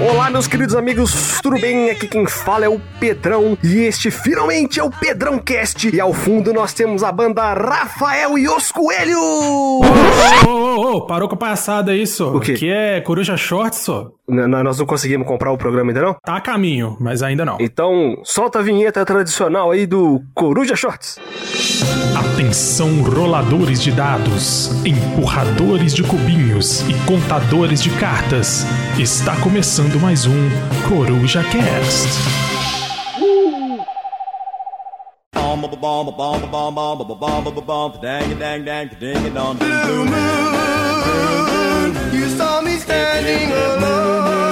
Olá, meus queridos amigos, tudo bem? Aqui quem fala é o Pedrão e este finalmente é o Pedrão Cast. E ao fundo nós temos a banda Rafael e os Coelhos. Ô, ô, ô, parou com a palhaçada isso. O quê? Aqui é Coruja Shorts, só. N- nós não conseguimos comprar o programa ainda não? Tá a caminho, mas ainda não. Então, solta a vinheta tradicional aí do Coruja Shorts. Atenção, roladores de dados, empurradores de cubinhos e contadores de cartas. Está começando mais um Coruja Cast. Blue moon, you saw me standing alone.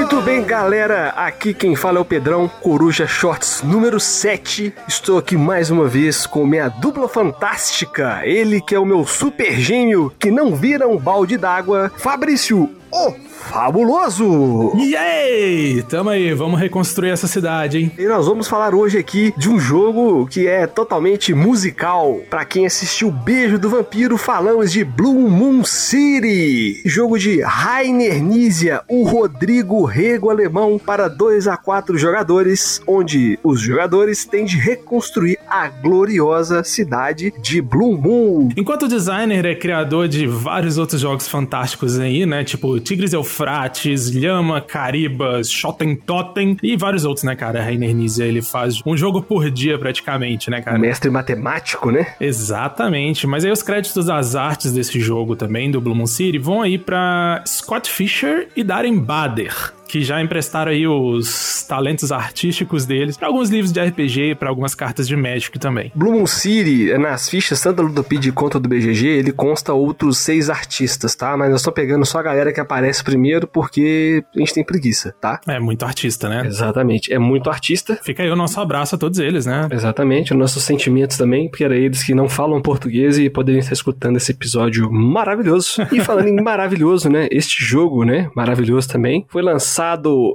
Muito bem, galera. Aqui quem fala é o Pedrão, Coruja Shorts número 7. Estou aqui mais uma vez com minha dupla fantástica. Ele que é o meu super gêmeo que não vira um balde d'água, Fabrício, o fabuloso. E aí, tamo aí, vamos reconstruir essa cidade, hein? E nós vamos falar hoje aqui de um jogo que é totalmente musical. Pra quem assistiu Beijo do Vampiro, falamos de Blue Moon City, jogo de Rainer Nizia, o Rodrigo Rego alemão para 2 a 4 jogadores, onde os jogadores têm de reconstruir a gloriosa cidade de Blue Moon. Enquanto o designer é criador de vários outros jogos fantásticos aí, né? Tipo Tigres Eufrates, Lhama, Caribas, Shotten Totem e vários outros, né, cara? Rainer Nizia, ele faz um jogo por dia praticamente, né, cara? Mestre matemático, né? Exatamente, mas aí os créditos das artes desse jogo também, do Blue Moon City, vão aí pra Scott Fisher e Darren Bader, que já emprestaram aí os talentos artísticos deles pra alguns livros de RPG e pra algumas cartas de Magic também. Blue Moon City, nas fichas tanto da Ludopedia quanto do BGG, ele consta outros seis artistas, tá? Mas eu estou pegando só a galera que aparece primeiro porque a gente tem preguiça, tá? É muito artista, né? Exatamente, é muito artista. Fica aí o nosso abraço a todos eles, né? Exatamente, nossos sentimentos também, porque era eles que não falam português e poderiam estar escutando esse episódio maravilhoso. E falando em maravilhoso, né? Este jogo, né? Maravilhoso também, foi lançado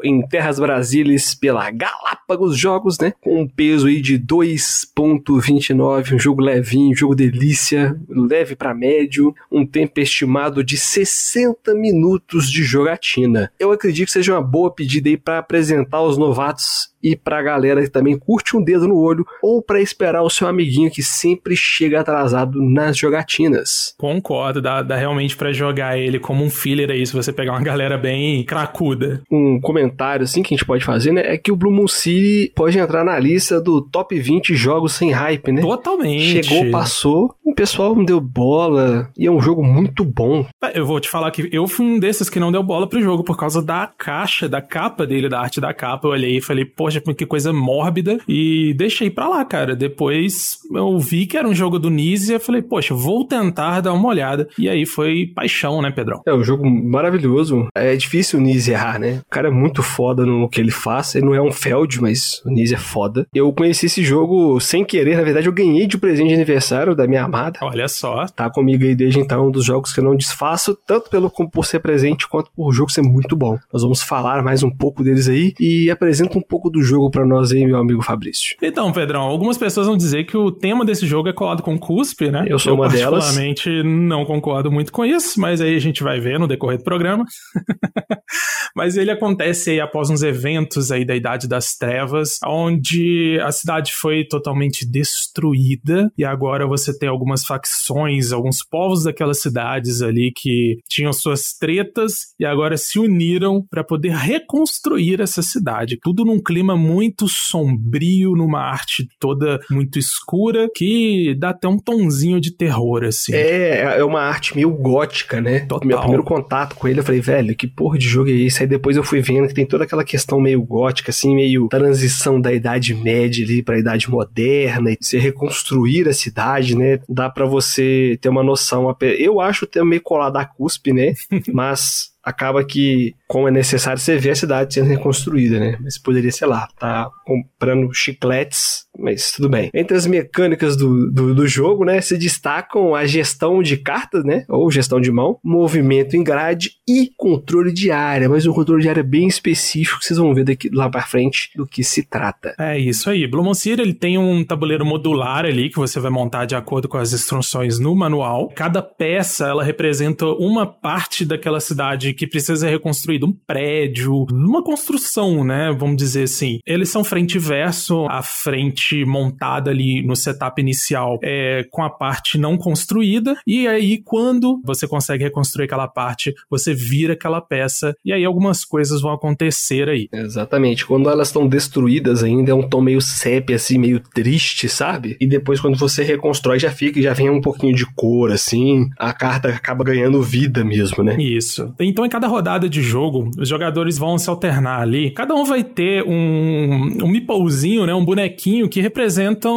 em Terras Brasílias pela Galápagos Jogos, né? Com um peso aí de 2.29, um jogo levinho, um jogo delícia, leve para médio, um tempo estimado de 60 minutos de jogatina. Eu acredito que seja uma boa pedida aí para apresentar os novatos e pra galera que também curte um dedo no olho ou para esperar o seu amiguinho que sempre chega atrasado nas jogatinas. Concordo, dá, dá realmente pra jogar ele como um filler aí, se você pegar uma galera bem cracuda. Um comentário assim que a gente pode fazer, né, é que o Blue Moon City pode entrar na lista do top 20 jogos sem hype, né? Totalmente. Chegou, passou, o pessoal não deu bola e é um jogo muito bom. Eu vou te falar que eu fui um desses que não deu bola pro jogo por causa da caixa, da capa dele, da arte da capa. Eu olhei e falei, poxa, que coisa mórbida. E deixei pra lá, cara. Depois eu vi que era um jogo do Nizia. Falei, poxa, vou tentar dar uma olhada. E aí foi paixão, né, Pedrão? É um jogo maravilhoso. É difícil o Nizia errar, né? O cara é muito foda no que ele faz. Ele não é um Feld, mas o Nizia é foda. Eu conheci esse jogo sem querer. Na verdade, eu ganhei de presente de aniversário da minha amada. Olha só. Tá comigo aí desde então, um dos jogos que eu não desfaço, tanto pelo por ser presente quanto por o jogo ser muito bom. Nós vamos falar mais um pouco deles aí e apresenta um pouco do jogo para nós aí, meu amigo Fabrício. Então, Pedrão, algumas pessoas vão dizer que o tema desse jogo é colado com cuspe, né? Eu sou uma delas. particularmente não concordo muito com isso, mas aí a gente vai ver no decorrer do programa. mas ele acontece aí após uns eventos aí da Idade das Trevas, onde a cidade foi totalmente destruída e agora você tem algumas facções, alguns povos daquelas cidades ali que tinham suas tretas e agora se uniram para poder reconstruir essa cidade. Tudo num clima muito sombrio, numa arte toda muito escura, que dá até um tonzinho de terror, assim. É, é uma arte meio gótica, né? Total. Meu primeiro contato com ele, eu falei, velho, que porra de jogo é esse? Aí depois eu fui vendo que tem toda aquela questão meio gótica, assim, meio transição da Idade Média ali pra Idade Moderna, e você reconstruir a cidade, né? Dá pra você ter uma noção. Eu acho até meio colado a cuspe, né? Mas acaba que, como é necessário, você vê a cidade sendo reconstruída, né? Mas poderia, sei lá, tá comprando chicletes mas tudo bem. Entre as mecânicas do, do, do, jogo, né, se destacam a gestão de cartas, né, ou gestão de mão, movimento em grade e controle de área, mas um controle de área bem específico, vocês vão ver daqui lá para frente do que se trata. É isso aí. Blue Monsieur, ele tem um tabuleiro modular ali que você vai montar de acordo com as instruções no manual. Cada peça, ela representa uma parte daquela cidade que precisa ser reconstruída, um prédio, uma construção, né, vamos dizer assim. Eles são frente e verso, a frente montada ali no setup inicial é com a parte não construída, e aí quando você consegue reconstruir aquela parte, você vira aquela peça, e aí algumas coisas vão acontecer aí. Exatamente. Quando elas estão destruídas ainda, é um tom meio sépia, assim, meio triste, sabe? E depois quando você reconstrói, já fica, já vem um pouquinho de cor, assim, a carta acaba ganhando vida mesmo, né? Isso. Então, em cada rodada de jogo, os jogadores vão se alternar ali. Cada um vai ter um, um meeplezinho, né? Um bonequinho que representam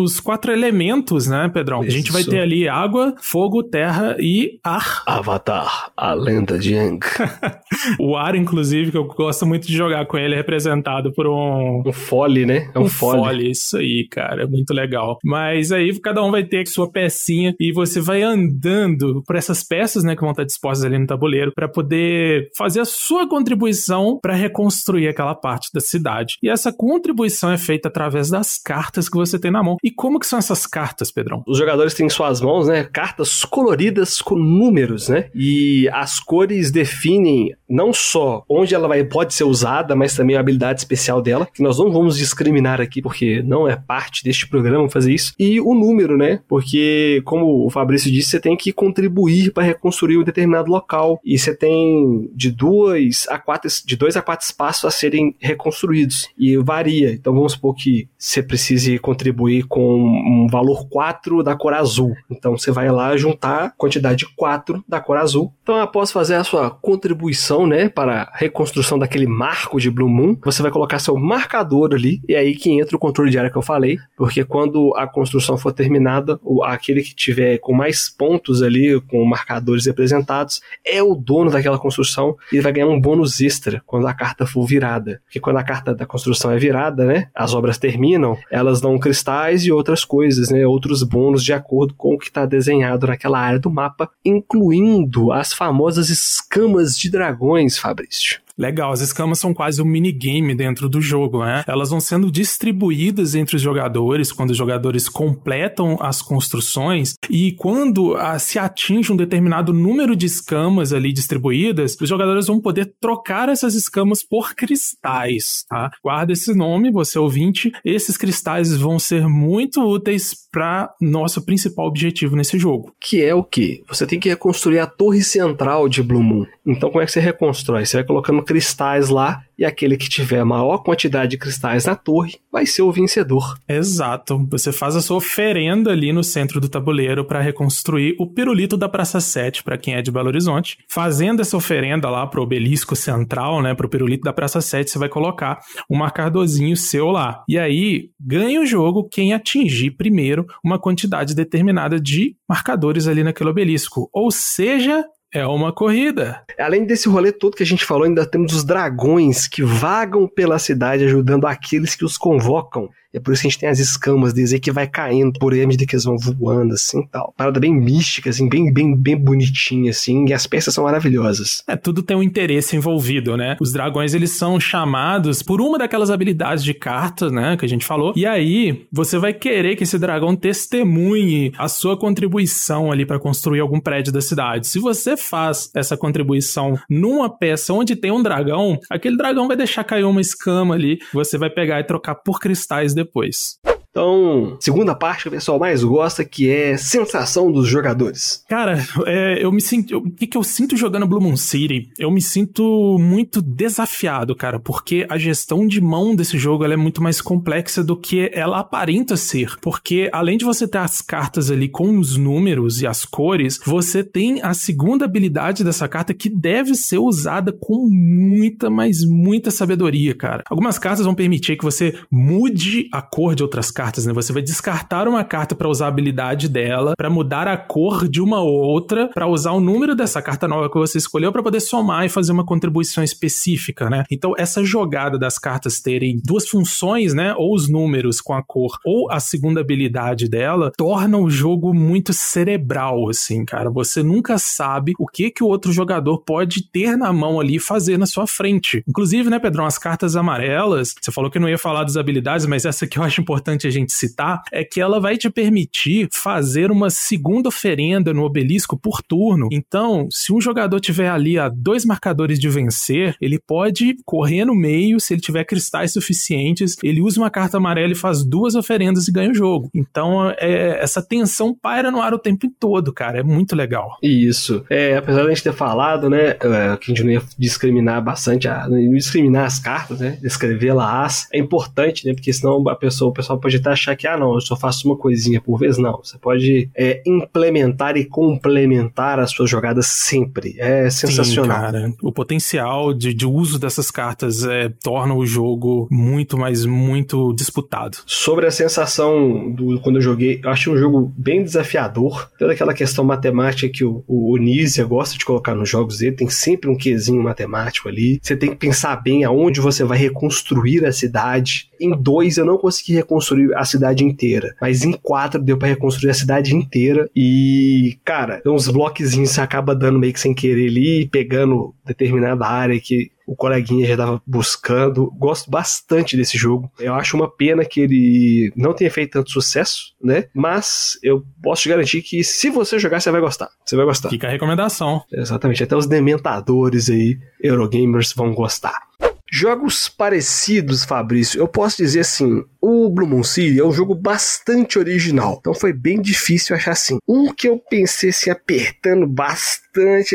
os quatro elementos, né, Pedrão? Isso. A gente vai ter ali água, fogo, terra e ar. Avatar, a lenda de Aang. o ar, inclusive, que eu gosto muito de jogar com ele, é representado por um... Um fole, né? É um, um fole. fole. Isso aí, cara. É muito legal. Mas aí cada um vai ter sua pecinha e você vai andando por essas peças, né, que vão estar dispostas ali no tabuleiro para poder fazer a sua contribuição para reconstruir aquela parte da cidade. E essa contribuição é feita através das cartas que você tem na mão. E como que são essas cartas, Pedrão? Os jogadores têm em suas mãos, né, cartas coloridas com números, né? E as cores definem não só onde ela vai, pode ser usada, mas também a habilidade especial dela, que nós não vamos discriminar aqui porque não é parte deste programa fazer isso. E o número, né? Porque como o Fabrício disse, você tem que contribuir para reconstruir um determinado local e você tem de duas a quatro, de dois a quatro espaços a serem reconstruídos e varia. Então vamos supor que você precise contribuir com um valor 4 da cor azul. Então você vai lá juntar quantidade 4 da cor azul. Então após fazer a sua contribuição, né, para a reconstrução daquele marco de Blue Moon, você vai colocar seu marcador ali e é aí que entra o controle de área que eu falei, porque quando a construção for terminada, aquele que tiver com mais pontos ali, com marcadores representados, é o dono daquela construção e ele vai ganhar um bônus extra quando a carta for virada. Porque quando a carta da construção é virada, né, as obras terminam, elas dão cristais e outras coisas, né, outros bônus de acordo com o que está desenhado naquela área do mapa, incluindo as famosas escamas de dragões, Fabrício. Legal, as escamas são quase um minigame dentro do jogo, né? Elas vão sendo distribuídas entre os jogadores quando os jogadores completam as construções e quando ah, se atinge um determinado número de escamas ali distribuídas, os jogadores vão poder trocar essas escamas por cristais, tá? Guarda esse nome, você ouvinte, esses cristais vão ser muito úteis para nosso principal objetivo nesse jogo. Que é o que? Você tem que reconstruir a torre central de Blue Moon. Então como é que você reconstrói? Você vai colocando cristais lá e aquele que tiver a maior quantidade de cristais na torre vai ser o vencedor. Exato. Você faz a sua oferenda ali no centro do tabuleiro para reconstruir o pirulito da Praça 7 para quem é de Belo Horizonte. Fazendo essa oferenda lá pro obelisco central, né, pro pirulito da Praça 7, você vai colocar um marcadorzinho seu lá. E aí ganha o jogo quem atingir primeiro uma quantidade determinada de marcadores ali naquele obelisco. Ou seja, é uma corrida. Além desse rolê todo que a gente falou, ainda temos os dragões que vagam pela cidade ajudando aqueles que os convocam. É por isso que a gente tem as escamas deles aí que vai caindo por aí medida que eles vão voando, assim tal. Parada bem mística, assim, bem, bem, bem bonitinha, assim, e as peças são maravilhosas. É, tudo tem um interesse envolvido, né? Os dragões, eles são chamados por uma daquelas habilidades de cartas, né, que a gente falou, e aí você vai querer que esse dragão testemunhe a sua contribuição ali para construir algum prédio da cidade. Se você faz essa contribuição numa peça onde tem um dragão, aquele dragão vai deixar cair uma escama ali, você vai pegar e trocar por cristais depois depois. Então, segunda parte que o pessoal mais gosta, que é sensação dos jogadores. Cara, é, eu me sinto. O que, que eu sinto jogando Blue Moon City? Eu me sinto muito desafiado, cara, porque a gestão de mão desse jogo é muito mais complexa do que ela aparenta ser. Porque além de você ter as cartas ali com os números e as cores, você tem a segunda habilidade dessa carta que deve ser usada com muita, mas muita sabedoria, cara. Algumas cartas vão permitir que você mude a cor de outras cartas cartas, né? Você vai descartar uma carta para usar a habilidade dela, para mudar a cor de uma outra, para usar o número dessa carta nova que você escolheu para poder somar e fazer uma contribuição específica, né? Então, essa jogada das cartas terem duas funções, né? Ou os números com a cor, ou a segunda habilidade dela, torna o jogo muito cerebral, assim, cara. Você nunca sabe o que que o outro jogador pode ter na mão ali e fazer na sua frente. Inclusive, né, Pedrão, as cartas amarelas, você falou que não ia falar das habilidades, mas essa que eu acho importante a gente citar, é que ela vai te permitir fazer uma segunda oferenda no obelisco por turno. Então, se um jogador tiver ali a dois marcadores de vencer, ele pode correr no meio, se ele tiver cristais suficientes, ele usa uma carta amarela e faz duas oferendas e ganha o jogo. Então, é, essa tensão paira no ar o tempo todo, cara. É muito legal. Isso. É, apesar de a gente ter falado, né, é, que a gente não ia discriminar bastante, não discriminar as cartas, né, descrever lá as, é importante, né, porque senão a pessoa, o pessoal pode até achar que, ah, não, eu só faço uma coisinha por vez. Não, você pode é, implementar e complementar as suas jogadas sempre. É sensacional. Sim, cara. O potencial de, de uso dessas cartas é, torna o jogo muito, mas muito disputado. Sobre a sensação do quando eu joguei, eu achei um jogo bem desafiador. Toda aquela questão matemática que o, o, o Nizia gosta de colocar nos jogos dele, tem sempre um quesinho matemático ali. Você tem que pensar bem aonde você vai reconstruir a cidade. Em dois eu não consegui reconstruir a cidade inteira, mas em quatro deu para reconstruir a cidade inteira. E, cara, uns bloquezinhos você acaba dando meio que sem querer ali, pegando determinada área que o coleguinha já estava buscando. Gosto bastante desse jogo. Eu acho uma pena que ele não tenha feito tanto sucesso, né? Mas eu posso te garantir que se você jogar, você vai gostar. Você vai gostar. Fica a recomendação. Exatamente. Até os dementadores aí, Eurogamers, vão gostar. Jogos parecidos, Fabrício, eu posso dizer assim, o Blue Moon City é um jogo bastante original, então foi bem difícil achar assim. Um que eu pensei assim, apertando bastante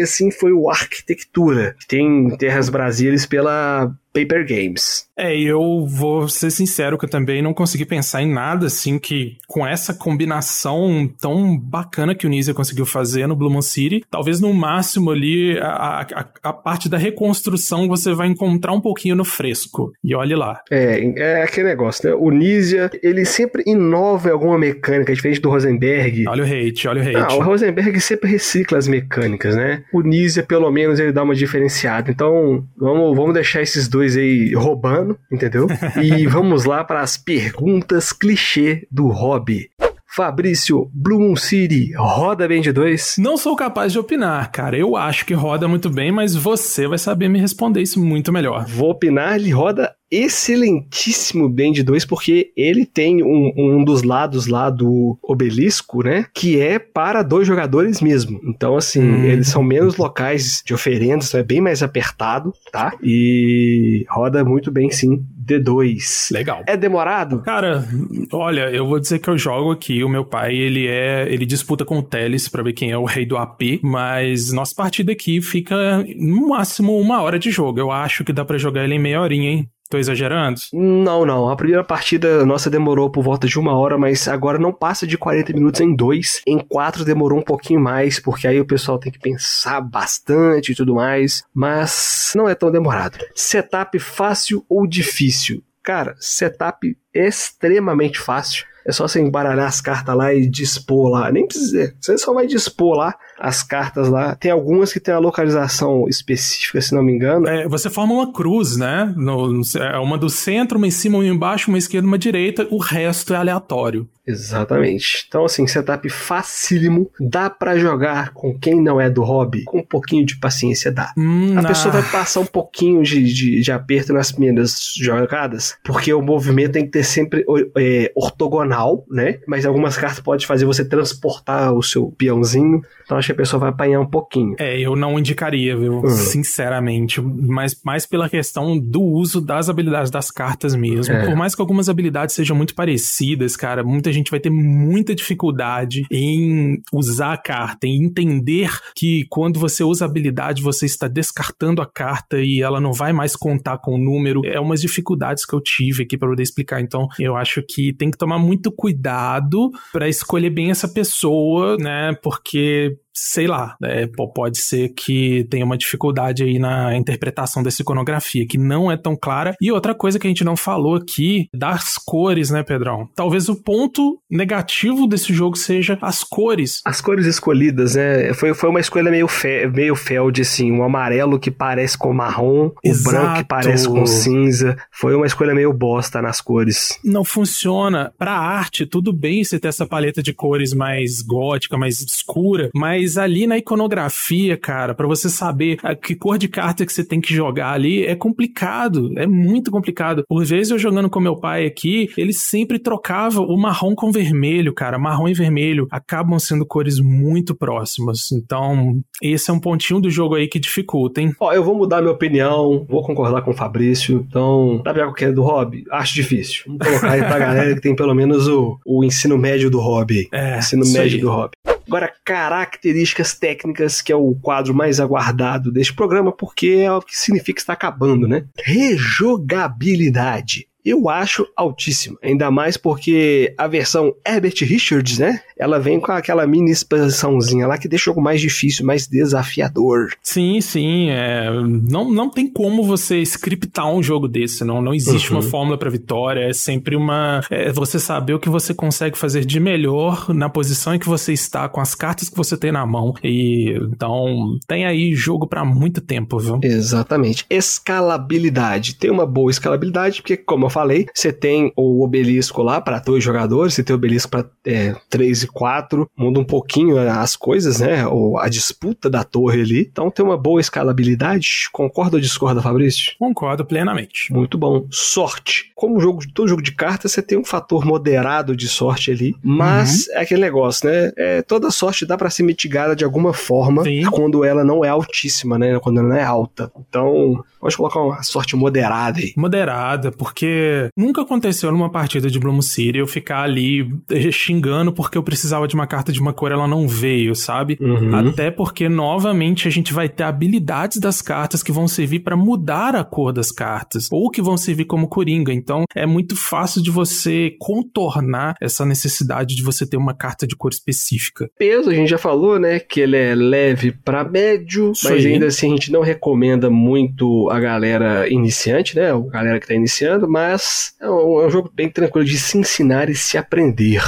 assim, foi o Arquitectura, que tem Terras Brasílias pela Paper Games. É, eu vou ser sincero que eu também não consegui pensar em nada assim que com essa combinação tão bacana que o Nizia conseguiu fazer no Blue Moon City, talvez no máximo ali a, a, a, parte da reconstrução você vai encontrar um pouquinho no fresco. E olhe lá. É, é aquele negócio, né? O Nizia, ele sempre inova alguma mecânica, diferente do Rosenberg. Olha o hate, olha o hate. Ah, o Rosenberg sempre recicla as mecânicas, né? O Nizia, pelo menos, ele dá uma diferenciada. Então, vamos, vamos deixar esses dois dois aí roubando, entendeu? e vamos lá para as perguntas clichê do hobby. Fabrício, Blue Moon City, roda bem de dois? Não sou capaz de opinar, cara. Eu acho que roda muito bem, mas você vai saber me responder isso muito melhor. Vou opinar, ele roda excelentíssimo Band 2, porque ele tem um, um dos lados lá do obelisco, né? Que é para dois jogadores mesmo. Então, assim, hum. eles são menos locais de oferendas, então é bem mais apertado, tá? E roda muito bem, sim. D2. Legal. É demorado? Cara, olha, eu vou dizer que eu jogo aqui. O meu pai, ele é. Ele disputa com o Teles para ver quem é o rei do AP, mas nossa partida aqui fica no máximo uma hora de jogo. Eu acho que dá para jogar ele em meia horinha, hein? Tô exagerando? Não, não. A primeira partida nossa demorou por volta de uma hora, mas agora não passa de 40 minutos em dois. Em quatro demorou um pouquinho mais, porque aí o pessoal tem que pensar bastante e tudo mais. Mas não é tão demorado. Setup fácil ou difícil? Cara, setup extremamente fácil. É só você embaralhar as cartas lá e dispor lá. Nem precisa. Você só vai dispor lá as cartas lá. Tem algumas que tem a localização específica, se não me engano. É, você forma uma cruz, né? No, é uma do centro, uma em cima, uma embaixo, uma esquerda, uma direita. O resto é aleatório. Exatamente. Então, assim, setup facílimo. Dá para jogar com quem não é do hobby. Com um pouquinho de paciência dá. Hum, a pessoa vai passar um pouquinho de, de, de, aperto nas primeiras jogadas, porque o movimento tem que ter sempre é, ortogonal, né? Mas algumas cartas podem fazer você transportar o seu peãozinho. Então, acho que a pessoa vai apanhar um pouquinho. É, eu não indicaria, viu? Hum. Sinceramente. Mas mais pela questão do uso das habilidades das cartas mesmo. É. Por mais que algumas habilidades sejam muito parecidas, cara, muita gente vai ter muita dificuldade em usar a carta, em entender que quando você usa a habilidade, você está descartando a carta e ela não vai mais contar com o número. É umas dificuldades que eu tive aqui para poder explicar. Então, eu acho que tem que tomar muito cuidado para escolher bem essa pessoa, né? Porque sei lá, é, pode ser que tenha uma dificuldade aí na interpretação dessa iconografia, que não é tão clara. E outra coisa que a gente não falou aqui, das cores, né, Pedrão? Talvez o ponto negativo desse jogo seja as cores. As cores escolhidas, né? Foi, foi uma escolha meio, fe, meio feld, assim, um amarelo que parece com marrom, Exato. o branco que parece com cinza. Foi uma escolha meio bosta nas cores. Não funciona. Pra arte, tudo bem você ter essa paleta de cores mais gótica, mais escura, mas ali na iconografia, cara, para você saber a que cor de carta que você tem que jogar ali, é complicado. É muito complicado. Por vezes eu jogando com meu pai aqui, ele sempre trocava o marrom com vermelho, cara. Marrom e vermelho acabam sendo cores muito próximas. Então, esse é um pontinho do jogo aí que dificulta, hein? Ó, eu vou mudar minha opinião, vou concordar com o Fabrício. Então, sabe algo que é do hobby? Acho difícil. Vamos colocar aí pra galera que tem pelo menos o, o ensino médio do hobby. É, ensino médio aí. do hobby. Agora, características técnicas, que é o quadro mais aguardado deste programa, porque é o que significa que está acabando, né? Rejogabilidade eu acho altíssimo. Ainda mais porque a versão Herbert Richards, né? Ela vem com aquela mini expansãozinha lá que deixa o jogo mais difícil, mais desafiador. Sim, sim. É... Não, não tem como você scriptar um jogo desse. Não, não existe uhum. uma fórmula para vitória. É sempre uma. É você saber o que você consegue fazer de melhor na posição em que você está, com as cartas que você tem na mão. E então tem aí jogo para muito tempo, viu? Exatamente. Escalabilidade. Tem uma boa escalabilidade, porque, como eu falei, você tem o obelisco lá para dois jogadores, você tem o obelisco para é, três e quatro, muda um pouquinho as coisas, né? Ou a disputa da torre ali. Então tem uma boa escalabilidade. Concorda ou discorda, Fabrício? Concordo plenamente. Muito bom. Sorte. Como jogo, todo jogo de cartas, você tem um fator moderado de sorte ali, mas uhum. é aquele negócio, né? É, toda sorte dá para ser mitigada de alguma forma Sim. quando ela não é altíssima, né? Quando ela não é alta. Então, pode colocar uma sorte moderada aí. Moderada, porque nunca aconteceu numa partida de Bloom City eu ficar ali xingando porque eu precisava de uma carta de uma cor ela não veio, sabe? Uhum. Até porque novamente a gente vai ter habilidades das cartas que vão servir para mudar a cor das cartas ou que vão servir como coringa. Então é muito fácil de você contornar essa necessidade de você ter uma carta de cor específica. Peso, a gente já falou, né, que ele é leve para médio, Isso mas aí. ainda assim a gente não recomenda muito a galera iniciante, né, a galera que tá iniciando, mas mas é um, é um, jogo bem tranquilo de se ensinar e se aprender.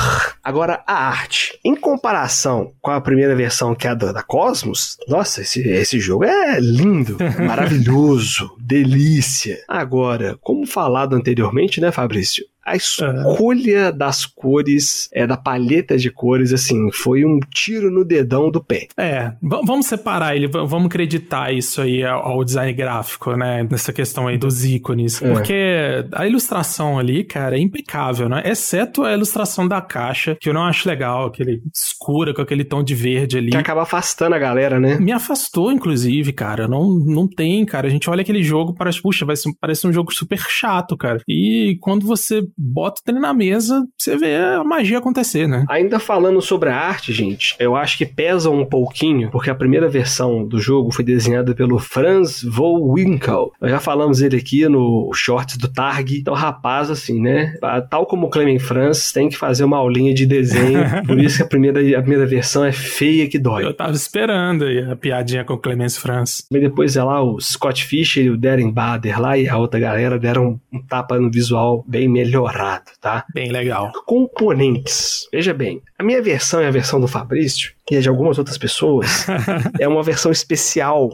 Agora, a arte. Em comparação com a primeira versão, que é a da, da Cosmos, nossa, esse, esse jogo é lindo, maravilhoso, delícia. Agora, como falado anteriormente, né, Fabrício? A escolha uhum. das cores, é, da palheta de cores, assim, foi um tiro no dedão do pé. É, vamos separar ele, vamos acreditar isso aí ao design gráfico, né? Nessa questão aí dos ícones. É. Porque a ilustração ali, cara, é impecável, né? Exceto a ilustração da caixa, que eu não acho legal, aquele escura com aquele tom de verde ali. Que acaba afastando a galera, né? Me afastou, inclusive, cara. Não, não tem, cara. A gente olha aquele jogo, parece, puxa, vai ser, parece um jogo super chato, cara. E quando você bota o trem na mesa, você vê a magia acontecer, né? Ainda falando sobre a arte, gente, eu acho que pesa um pouquinho, porque a primeira versão do jogo foi desenhada pelo Franz Vohwinkel. Nós já falamos ele aqui no Shorts do Targ. Então, rapaz, assim, né? Tal como o Clement Franz, tem que fazer uma aulinha de desenho. por isso que a primeira, a primeira versão é feia que dói. Eu tava esperando aí a piadinha com o Clemens Franz. Mas depois é lá o Scott Fischer e o Darren Bader lá e a outra galera deram um tapa no visual bem melhor melhorado, tá? Bem legal. Componentes. Veja bem, a minha versão e a versão do Fabrício e de algumas outras pessoas é uma versão especial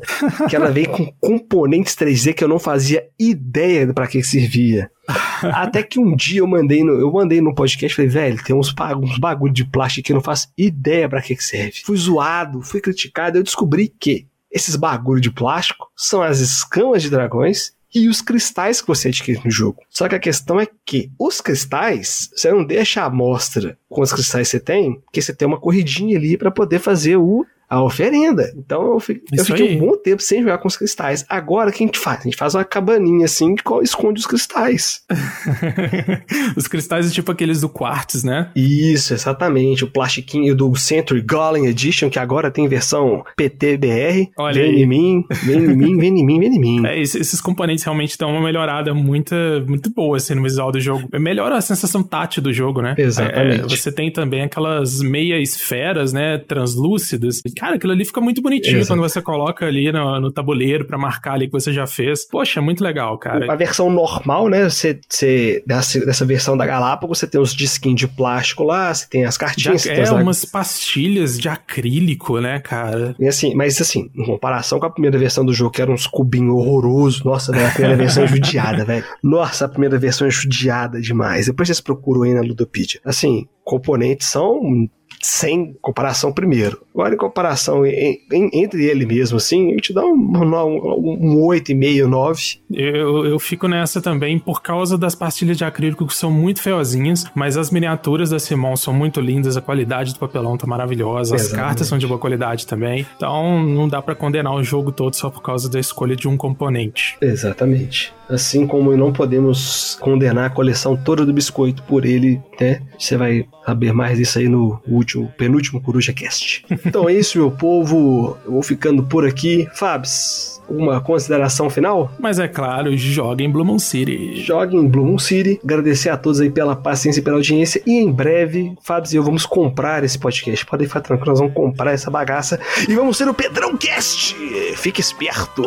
que ela vem com componentes 3D que eu não fazia ideia para que servia. Até que um dia eu mandei no, eu mandei no podcast, falei, velho, tem uns, uns bagulho de plástico que eu não faço ideia para que, que serve. Fui zoado, fui criticado, eu descobri que esses bagulho de plástico são as escamas de dragões e os cristais que você adquire no jogo. Só que a questão é que os cristais, você não deixa a amostra com os cristais que você tem, porque você tem uma corridinha ali para poder fazer o a oferenda. Então eu, fiquei, eu fiquei um bom tempo sem jogar com os cristais. Agora o que a gente faz? A gente faz uma cabaninha assim que esconde os cristais. os cristais é tipo aqueles do Quartz, né? Isso, exatamente. O plastiquinho do Century Golem Edition, que agora tem versão PTBR. Olha vem aí. em mim, vem em mim, vem em mim, vem em mim. É, esses componentes realmente dão uma melhorada muito, muito boa assim, no visual do jogo. Melhora a sensação tátil do jogo, né? Exatamente. É, você tem também aquelas meia esferas, né, translúcidas, Cara, aquilo ali fica muito bonitinho Exato. quando você coloca ali no, no tabuleiro pra marcar ali que você já fez. Poxa, é muito legal, cara. A versão normal, né? Você, você dessa, dessa versão da Galápagos, você tem os disquinhos de plástico lá, você tem as cartinhas, tem é, as umas pastilhas de acrílico, né, cara? E assim, mas assim, em comparação com a primeira versão do jogo, que era uns cubinhos horrorosos, nossa, velho, a primeira versão é judiada, velho. Nossa, a primeira versão é judiada demais. Depois vocês procuram aí na Ludopedia. Assim, componentes são sem comparação primeiro. Agora, em comparação em- em- entre ele mesmo, assim, eu te dá um, um, um 8,5, 9. Eu, eu fico nessa também por causa das pastilhas de acrílico que são muito feiozinhas, mas as miniaturas da Simon são muito lindas, a qualidade do papelão tá maravilhosa, as Exatamente. cartas são de boa qualidade também. Então não dá pra condenar o jogo todo só por causa da escolha de um componente. Exatamente. Assim como não podemos condenar a coleção toda do biscoito por ele, né? Você vai saber mais disso aí no último, penúltimo Coruja Cast. Então é isso, meu povo. Eu vou ficando por aqui. Fabs, uma consideração final? Mas é claro, joga em Blue Moon City. Jogue em Blue Moon City. Agradecer a todos aí pela paciência e pela audiência. E em breve, Fabs e eu vamos comprar esse podcast. Podem ficar tranquilos, nós vamos comprar essa bagaça. E vamos ser o Pedrão Cast. Fique esperto.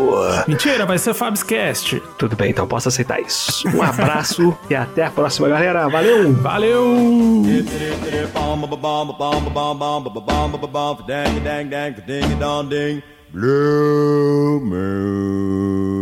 Mentira, vai ser Fabs Cast. Tudo bem, então posso aceitar isso. Um abraço e até a próxima, galera. Valeu! Valeu! Dang dang dang ding dong ding blue moon